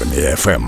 Армія ФМ.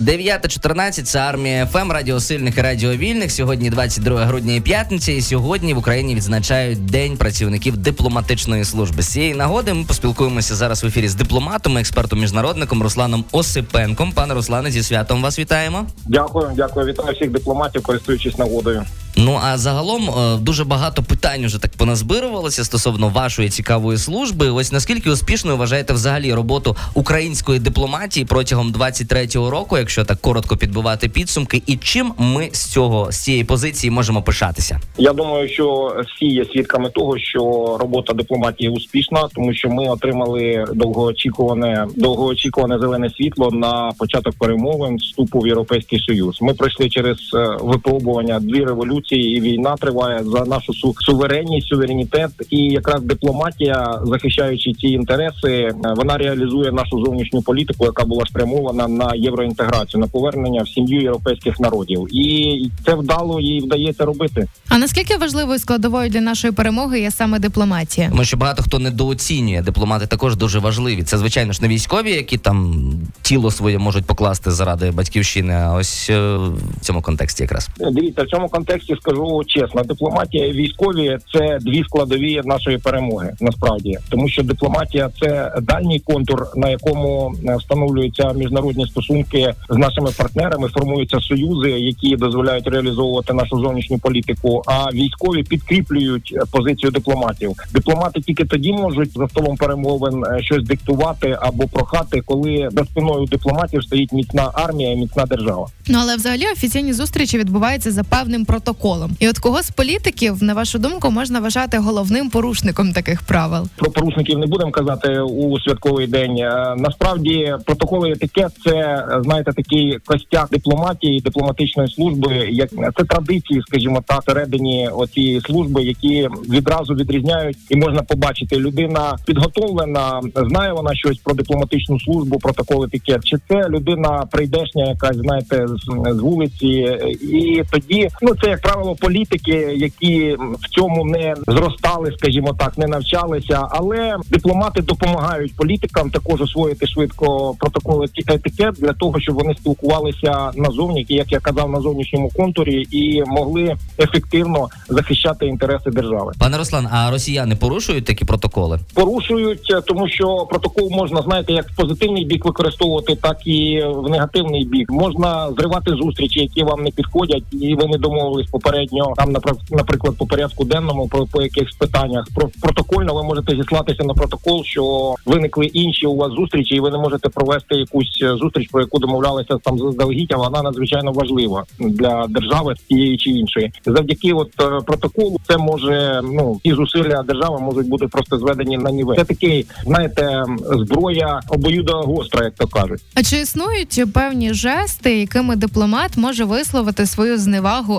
9.14 – це армія ФМ, радіо сильних і радіо вільних. Сьогодні 22 грудня і п'ятниця. І сьогодні в Україні відзначають День працівників дипломатичної служби. З цієї нагоди ми поспілкуємося зараз в ефірі з дипломатом, експертом міжнародником Русланом Осипенком. Пане Руслане, зі святом вас вітаємо. Дякую, дякую. Вітаю всіх дипломатів, користуючись нагодою. Ну а загалом е, дуже багато питань уже так поназбирувалося стосовно вашої цікавої служби. Ось наскільки успішною вважаєте взагалі роботу української дипломатії протягом 23-го року, якщо так коротко підбивати підсумки, і чим ми з цього з цієї позиції можемо пишатися? Я думаю, що всі є свідками того, що робота дипломатії успішна, тому що ми отримали довгоочікуване довгоочікуване зелене світло на початок перемовин вступу в європейський союз. Ми пройшли через е, випробування дві революції і війна триває за нашу су- суверенність, суверенітет. І якраз дипломатія, захищаючи ці інтереси, е, вона реалізує нашу зовнішню політику, яка була спрямована на євроінтеграцію, на повернення в сім'ю європейських народів, і це вдало їй вдається робити. А наскільки важливою складовою для нашої перемоги є саме дипломатія? Тому що багато хто недооцінює дипломати також дуже важливі. Це звичайно ж не військові, які там тіло своє можуть покласти заради батьківщини. А ось е, в цьому контексті якраз. Дивіться, в цьому контексті скажу чесно, дипломатія і військові це дві складові нашої перемоги. Насправді, тому що дипломатія це дальній контур, на якому е, встановлюються міжнародні стосунки з нашими партнерами, формуються союзи, які дозволяють реалізовувати нашу зовнішню політику. А військові підкріплюють е, позицію дипломатів. Дипломати тільки тоді можуть за столом перемовин е, щось диктувати або прохати, коли за спиною дипломатів стоїть міцна армія і міцна держава. Ну але взагалі офіційні зустрічі відбуваються за певним протоколом. І от кого з політиків, на вашу думку, можна вважати головним порушником таких правил? про порушників не будемо казати у святковий день. Е, Насправді протоколи етикет це знаєте такий костяк дипломатії, дипломатичної служби. Як це традиції, скажімо так, всередині оцієї служби, які відразу відрізняють, і можна побачити, людина підготовлена, знає вона щось про дипломатичну службу, протокол етикет, чи це людина прийдешня, якась знаєте, з, з вулиці, і тоді ну це як правило політики, які в цьому не зростали, скажімо так, не навчалися, але дипломати допомагають політикам також освоїти швидко протокол еті- етикет для того, щоб вони спілкувалися назовні, як я казав, на зовнішньому контурі і могли ефективно захищати інтереси держави. Пане Руслан, а росіяни порушують такі протоколи? Порушують, е, тому що протокол можна знаєте, як в позитивний бік використовувати, так і в негативний бік. Можна зривати зустрічі, які вам не підходять, і ви не домовились попередньо там, наприклад, по порядку денному про по якихось питаннях. Про протокольно ви можете зіслатися на протокол, що виникли інші у вас зустрічі, і ви не можете провести якусь е, зустріч, про яку домовлялися там заздалегідь, а вона надзвичайно важлива для держави тієї чи іншої. Завдяки от е, протоколу це може ну ті зусилля держави можуть бути просто зведені на нівель. Це такий, знаєте, зброя обоюдо гостра, як то кажуть. А чи існують певні жести, якими дипломат може висловити свою зневагу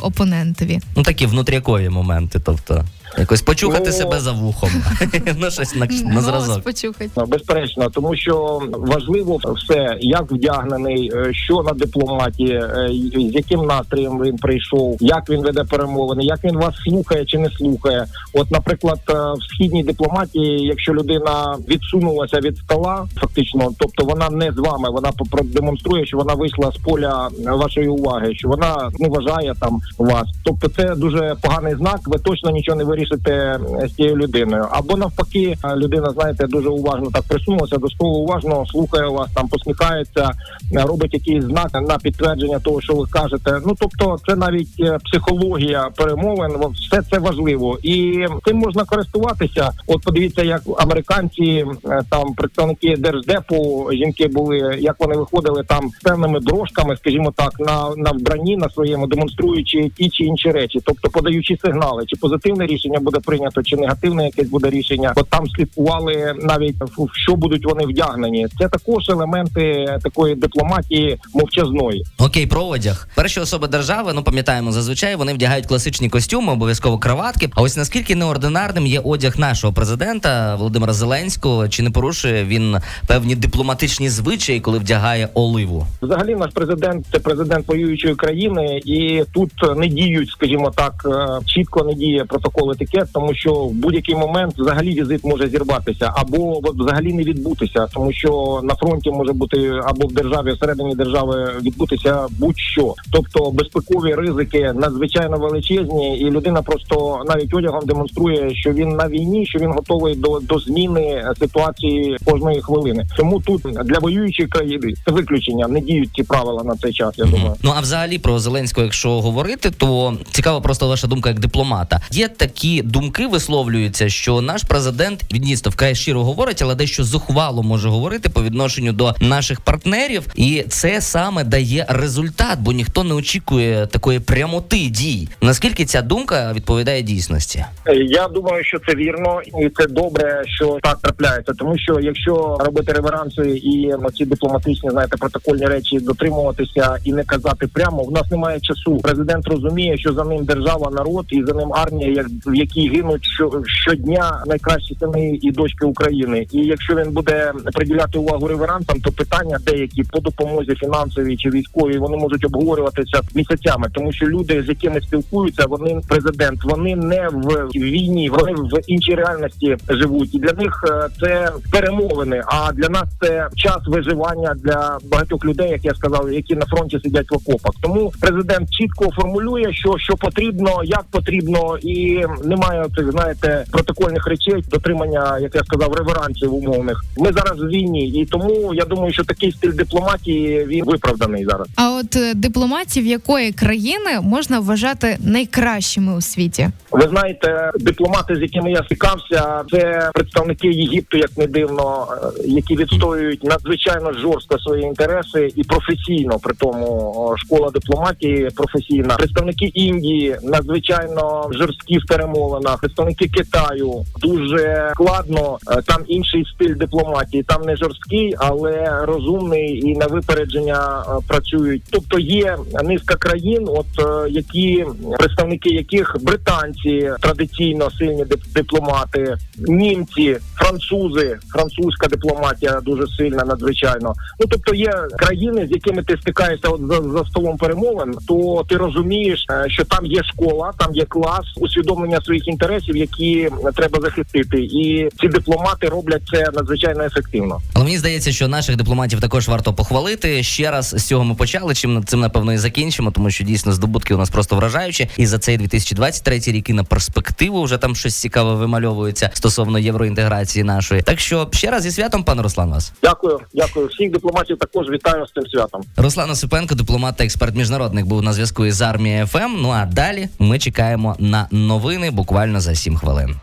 опонентові? Ну такі внутрякові моменти, тобто якось почухати Ну, себе за вухом. ну щось на, на зразок. почухать. Ну, Безперечно, тому що важливо все, як вдягнений, е, що на дипломаті, е, з яким настроєм він прийшов, як він веде перемовини, як він вас слухає чи не слухає. От, наприклад, е, в східній дипломатії, якщо людина відсунулася від стола, фактично, тобто вона не з вами, вона продемонструє, що вона вийшла з поля вашої уваги, що вона не вважає там вас. Тобто, це дуже поганий знак. Ви точно нічого не вирішите е, з цією людиною. Або навпаки, е, людина, знаєте, дуже уважно так присунулася до столу, уважно слухає вас, там посміхається, е, робить якийсь знак на підтвердження того, що ви кажете. Ну тобто, це навіть психологія перемовин. Все це важливо, і цим можна користуватися. От подивіться, як американці там представники держдепу жінки були, як вони виходили там з певними дрожками, скажімо так, на, на вбранні на своєму, демонструючи ті чи інші речі, тобто подаючи сигнали, чи позитивне рішення буде прийнято, чи негативне якесь буде рішення. От там слідкували навіть в що будуть вони вдягнені. Це також елементи такої дипломатії мовчазної. Окей, про одяг. Перші особи держави, ну пам'ятаємо, зазвичай вони вдягають класичні костюми, обов'язково краватки. А ось наскільки неординарним є одяг нашого президента Володимира Зеленського, чи не порушує він певні дипломатичні звичаї, коли вдягає оливу? Взагалі, наш президент це президент воюючої країни, і тут не діють, скажімо так, е, чітко не діє протокол етикету етикет, тому що в будь-який момент взагалі візит може зірватися або взагалі не відбутися, тому що на фронті може бути або в державі, всередині держави відбутися будь-що, тобто безпекові ризики надзвичайно величезні, і людина просто навіть одягом демонструє, що він на війні, що він готовий до, до зміни ситуації кожної хвилини. Тому тут для воюючої країни це виключення, не діють ці правила на цей час. Я думаю. Ну а взагалі про Зеленського, якщо говорити, то цікава просто ваша думка як дипломата. Є такі думки, висловлюються, що наш президент віднісно вкрай щиро говорить, але дещо зухвало може говорити по відношенню до наших партнерів, і це саме дає результат, бо ніхто не очікує такої прямоти дій. Наскільки ця думка відповідає дійсності? Я думаю, що це вірно, і це добре, що так трапляється. Тому що якщо робити реверанси і ці дипломатичні, знаєте, протокольні речі дотримуватися і не казати прямо, в нас немає часу. Президент розуміє, що за ним держава, народ і за ним армія, як в якій гинуть що щодня найкращі сини і дочки України. І якщо він буде приділяти увагу реверансам, то питання деякі по допомозі фінансовій чи військовій вони можуть обговорюватися місяцями, тому що люди, з якими спілкуються, вони президент, вони не в війні, вони в іншій реальності живуть, і для них е, це перемовини. А для нас це час виживання для багатьох людей, як я сказав, які на фронті сидять в окопах. Тому президент чітко формулює, що що потрібно, як потрібно, і немає цих знаєте протокольних речей, дотримання, як я сказав, реверансів умовних. Ми зараз в війні, і тому я думаю, що такий стиль дипломатії він виправданий зараз. А от е, дипломатів якої країни можна вважати найкращими у світі? Ви знаєте, дипломати, з якими я стикався, це представники Єгипту, як не дивно, е, які відстоюють надзвичайно жорстко свої інтереси і професійно. При тому школа дипломатії професійна. Представники Індії надзвичайно жорсткі в перемовинах. Представники Китаю дуже складно. Е, Там інший стиль дипломатії. Там не жорсткий, але розумний і на випередження е, працюють. Тобто є низка країн, от е, які представники яких британці традиційно сильні дипломати, німці, французи, французька дипломатія дуже сильна, надзвичайно. Ну тобто є країни, з якими ти стикаєшся от за, за столом перемовин, то ти розумієш, що там є школа, там є клас усвідомлення своїх інтересів, які треба захистити, і ці дипломати роблять це надзвичайно ефективно. Але мені здається, що наших дипломатів також варто похвалити. Ще раз з цього ми почали. Чим цим напевно і закінчимо, тому що дійсно здобутки у нас просто вражаючі. І за цей 2023 рік і на перспективу вже там щось цікаве вимальовується стосовно євроінтеграції нашої. Так що ще раз зі святом, пане Руслан, вас. Дякую, дякую. Всіх дипломатів також вітаю з цим святом. Руслан Осипенко, дипломат та експерт міжнародник, був на зв'язку із армією ФМ. Ну а далі ми чекаємо на новини буквально за 7 хвилин.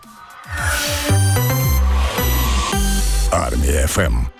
Армія ФМ.